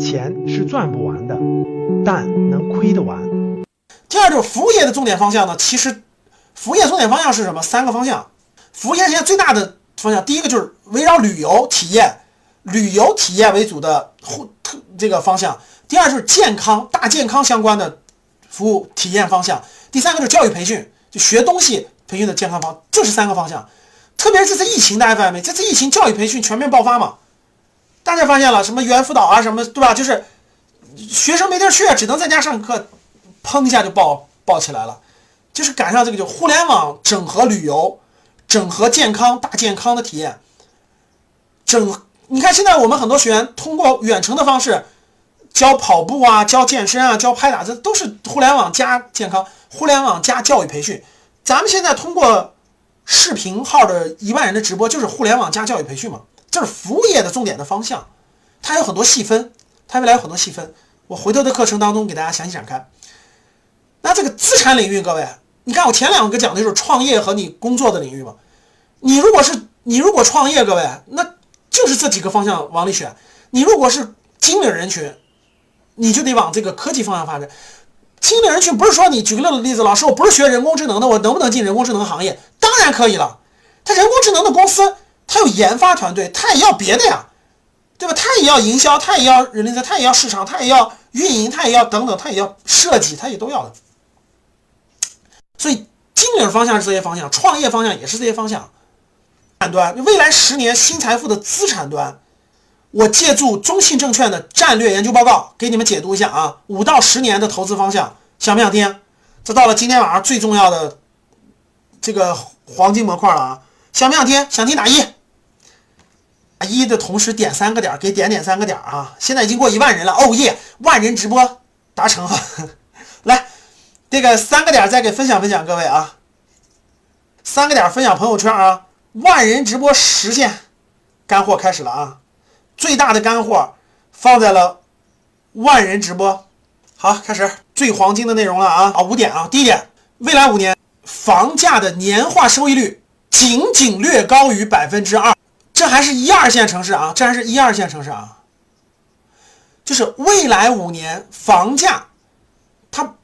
钱是赚不完的，但能亏得完。第二就是服务业的重点方向呢，其实服务业重点方向是什么？三个方向。服务业现在最大的方向，第一个就是围绕旅游体验、旅游体验为主的互特这个方向；第二就是健康、大健康相关的服务体验方向；第三个就是教育培训，就学东西培训的健康方，这是三个方向。特别是这次疫情，大家发现没？这次疫情教育培训全面爆发嘛，大家发现了什么猿辅导啊，什么对吧？就是学生没地儿去，只能在家上课，砰一下就爆爆起来了，就是赶上这个就互联网整合旅游。整合健康大健康的体验，整你看现在我们很多学员通过远程的方式教跑步啊，教健身啊，教拍打，这都是互联网加健康，互联网加教育培训。咱们现在通过视频号的一万人的直播，就是互联网加教育培训嘛，这是服务业的重点的方向。它有很多细分，它未来有很多细分，我回头的课程当中给大家详细展开。那这个资产领域，各位，你看我前两个讲的就是创业和你工作的领域嘛。你如果是你如果创业，各位，那就是这几个方向往里选。你如果是精领人群，你就得往这个科技方向发展。精领人群不是说你举个例子，老师，我不是学人工智能的，我能不能进人工智能行业？当然可以了。他人工智能的公司，他有研发团队，他也要别的呀，对吧？他也要营销，他也要人力资源，他也要市场，他也要运营，他也要等等，他也要设计，他也都要的。所以精领方向是这些方向，创业方向也是这些方向。产端未来十年新财富的资产端，我借助中信证券的战略研究报告给你们解读一下啊，五到十年的投资方向，想不想听？这到了今天晚上最重要的这个黄金模块了啊，想不想听？想听打一，一的同时点三个点，给点点三个点啊！现在已经过一万人了，哦耶，万人直播达成哈，来，这个三个点再给分享分享各位啊，三个点分享朋友圈啊。万人直播实现，干货开始了啊！最大的干货放在了万人直播。好，开始最黄金的内容了啊！啊，五点啊，第一点，未来五年房价的年化收益率仅仅略高于百分之二，这还是一二线城市啊，这还是一二线城市啊。就是未来五年房价，它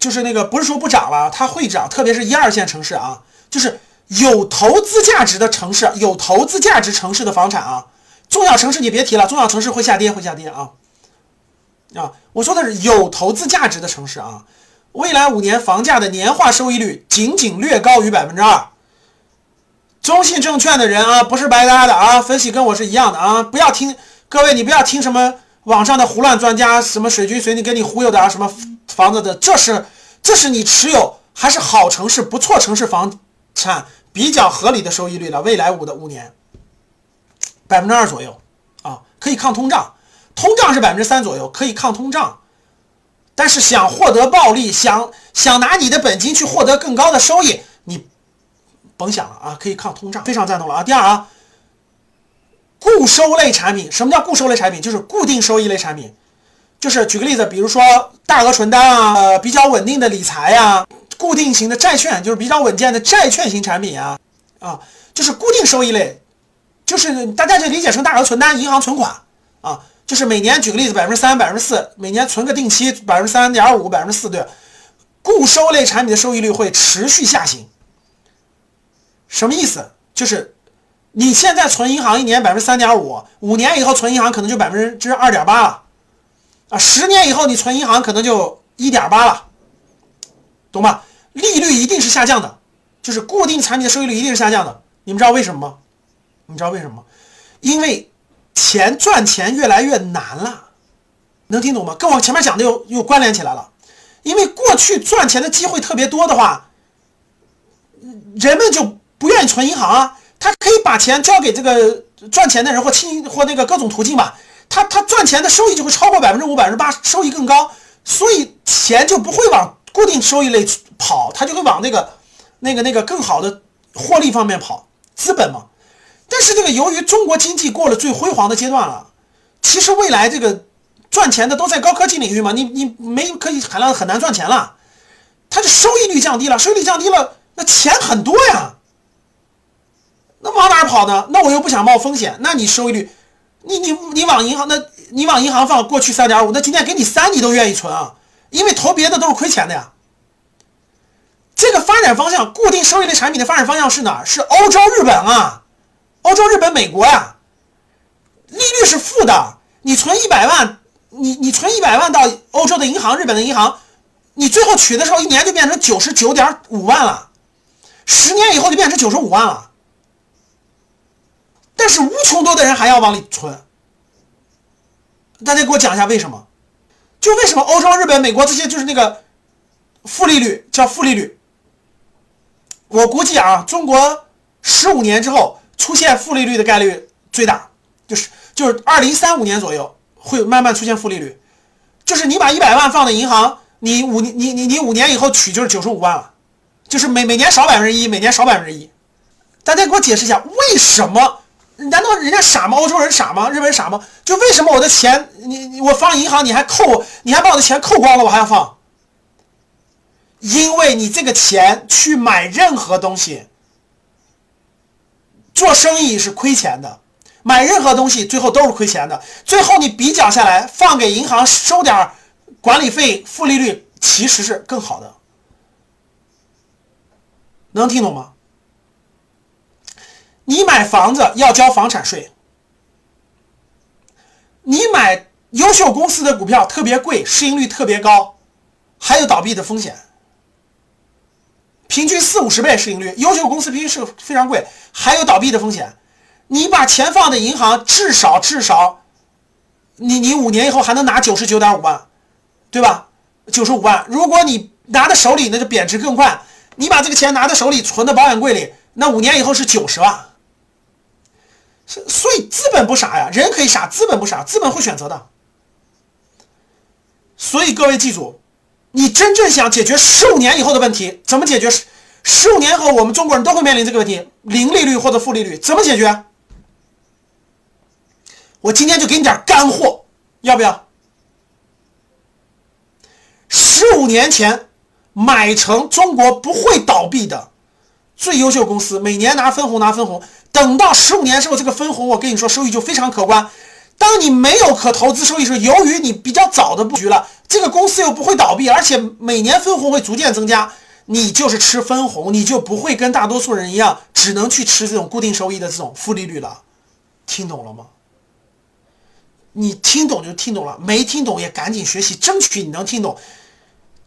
就是那个不是说不涨了，它会涨，特别是一二线城市啊，就是。有投资价值的城市，有投资价值城市的房产啊，重要城市你别提了，重要城市会下跌，会下跌啊啊！我说的是有投资价值的城市啊，未来五年房价的年化收益率仅仅略高于百分之二。中信证券的人啊，不是白搭的啊，分析跟我是一样的啊，不要听各位，你不要听什么网上的胡乱专家，什么水军随你给你忽悠的啊什么房子的，这是这是你持有还是好城市、不错城市房产。比较合理的收益率了，未来五的五年，百分之二左右啊，可以抗通胀，通胀是百分之三左右，可以抗通胀。但是想获得暴利，想想拿你的本金去获得更高的收益，甭想了啊，可以抗通胀，非常赞同了啊。第二啊，固收类产品，什么叫固收类产品？就是固定收益类产品，就是举个例子，比如说大额存单啊，呃，比较稳定的理财呀。固定型的债券就是比较稳健的债券型产品啊，啊，就是固定收益类，就是大家就理解成大额存单、银行存款啊，就是每年举个例子，百分之三、百分之四，每年存个定期百分之三点五、百分之四，对，固收类产品的收益率会持续下行。什么意思？就是你现在存银行一年百分之三点五，五年以后存银行可能就百分之二点八了，啊，十年以后你存银行可能就一点八了，懂吧？利率一定是下降的，就是固定产品的收益率一定是下降的。你们知道为什么吗？你知道为什么吗？因为钱赚钱越来越难了，能听懂吗？跟我前面讲的又又关联起来了。因为过去赚钱的机会特别多的话，人们就不愿意存银行啊。他可以把钱交给这个赚钱的人或亲或那个各种途径吧，他他赚钱的收益就会超过百分之五、百分之八，收益更高，所以钱就不会往固定收益类。跑，他就会往那个、那个、那个更好的获利方面跑，资本嘛。但是这个由于中国经济过了最辉煌的阶段了，其实未来这个赚钱的都在高科技领域嘛，你你没科技含量很难赚钱了，它的收益率降低了，收益率降低了，那钱很多呀，好呢？那我又不想冒风险，那你收益率，你你你往银行那，你往银行放过去三点五，那今天给你三你都愿意存啊，因为投别的都是亏钱的呀。这个发展方向，固定收益类产品的发展方向是哪儿？是欧洲、日本啊，欧洲、日本、美国呀，利率是负的。你存一百万，你你存一百万到欧洲的银行、日本的银行，你最后取的时候，一年就变成九十九点五万了，十年以后就变成九十五万了。但是无穷多的人还要往里存，大家给我讲一下为什么？就为什么欧洲、日本、美国这些就是那个负利率叫负利率？我估计啊，中国十五年之后出现负利率的概率最大，就是就是二零三五年左右会慢慢出现负利率，就是你把一百万放在银行，你五你你你五年以后取就是九十五万了，就是每每年少百分之一，每年少百分之一。大家给我解释一下，为什么？难道人家傻吗？欧洲人傻吗？日本人傻吗？就为什么我的钱你我放银行你还扣，你还把我的钱扣光了，我还要放？因为你这个钱去买任何东西，做生意是亏钱的，买任何东西最后都是亏钱的。最后你比较下来，放给银行收点管理费、负利率，其实是更好的。能听懂吗？你买房子要交房产税，你买优秀公司的股票特别贵，市盈率特别高，还有倒闭的风险。平均四五十倍市盈率，优秀公司平均是非常贵，还有倒闭的风险。你把钱放在银行，至少至少，你你五年以后还能拿九十九点五万，对吧？九十五万，如果你拿在手里，那就贬值更快。你把这个钱拿在手里，存到保险柜里，那五年以后是九十万。所以资本不傻呀，人可以傻，资本不傻，资本会选择的。所以各位记住。你真正想解决十五年以后的问题，怎么解决？十十五年后，我们中国人都会面临这个问题：零利率或者负利率，怎么解决？我今天就给你点干货，要不要？十五年前买成中国不会倒闭的最优秀公司，每年拿分红拿分红，等到十五年之后，这个分红我跟你说收益就非常可观。当你没有可投资收益时，由于你比较早的布局了，这个公司又不会倒闭，而且每年分红会逐渐增加，你就是吃分红，你就不会跟大多数人一样，只能去吃这种固定收益的这种负利率了。听懂了吗？你听懂就听懂了，没听懂也赶紧学习，争取你能听懂。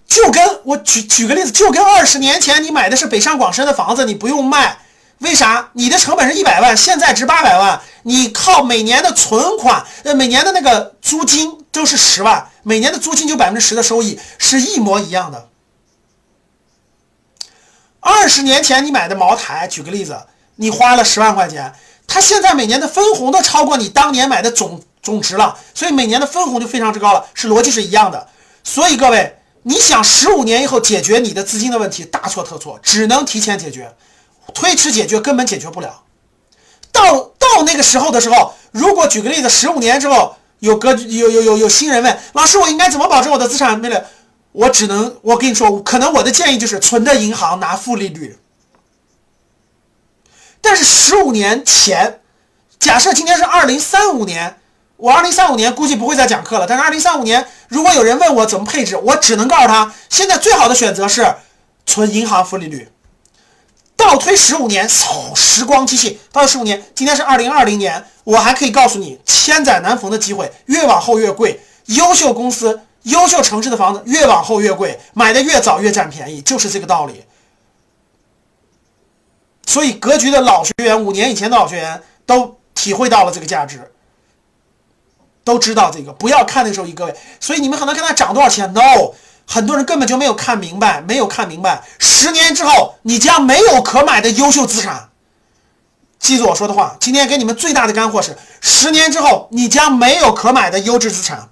就跟我举举个例子，就跟二十年前你买的是北上广深的房子，你不用卖。为啥？你的成本是一百万，现在值八百万，你靠每年的存款，呃，每年的那个租金都是十万，每年的租金就百分之十的收益，是一模一样的。二十年前你买的茅台，举个例子，你花了十万块钱，它现在每年的分红都超过你当年买的总总值了，所以每年的分红就非常之高了，是逻辑是一样的。所以各位，你想十五年以后解决你的资金的问题，大错特错，只能提前解决。推迟解决根本解决不了，到到那个时候的时候，如果举个例子，十五年之后有格有有有有新人问老师，我应该怎么保证我的资产没了？我只能我跟你说，可能我的建议就是存在银行拿负利率。但是十五年前，假设今天是二零三五年，我二零三五年估计不会再讲课了。但是二零三五年，如果有人问我怎么配置，我只能告诉他，现在最好的选择是存银行负利率。倒推十五年，嗖，时光机器倒十五年，今天是二零二零年，我还可以告诉你，千载难逢的机会，越往后越贵。优秀公司、优秀城市的房子越往后越贵，买的越早越占便宜，就是这个道理。所以，格局的老学员，五年以前的老学员都体会到了这个价值，都知道这个。不要看那时候一各位，所以你们可能看它涨多少钱，no。很多人根本就没有看明白，没有看明白，十年之后你将没有可买的优秀资产。记住我说的话，今天给你们最大的干货是：十年之后你将没有可买的优质资产，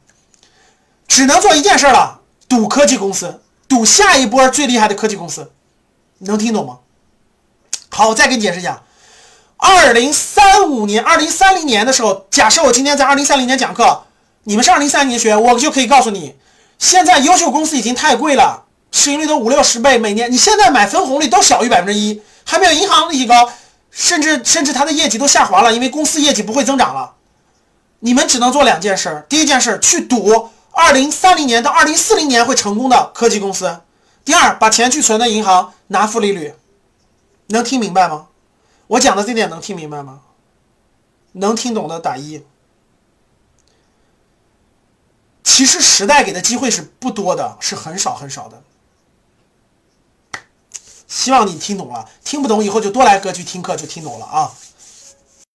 只能做一件事了，赌科技公司，赌下一波最厉害的科技公司。能听懂吗？好，我再给你解释一下：二零三五年、二零三零年的时候，假设我今天在二零三零年讲课，你们是二零三零年学，我就可以告诉你。现在优秀公司已经太贵了，市盈率都五六十倍，每年你现在买分红率都小于百分之一，还没有银行利息高，甚至甚至它的业绩都下滑了，因为公司业绩不会增长了。你们只能做两件事：第一件事，去赌二零三零年到二零四零年会成功的科技公司；第二，把钱去存的银行拿负利率。能听明白吗？我讲的这点能听明白吗？能听懂的打一。其实时代给的机会是不多的，是很少很少的。希望你听懂了，听不懂以后就多来格局听课就听懂了啊。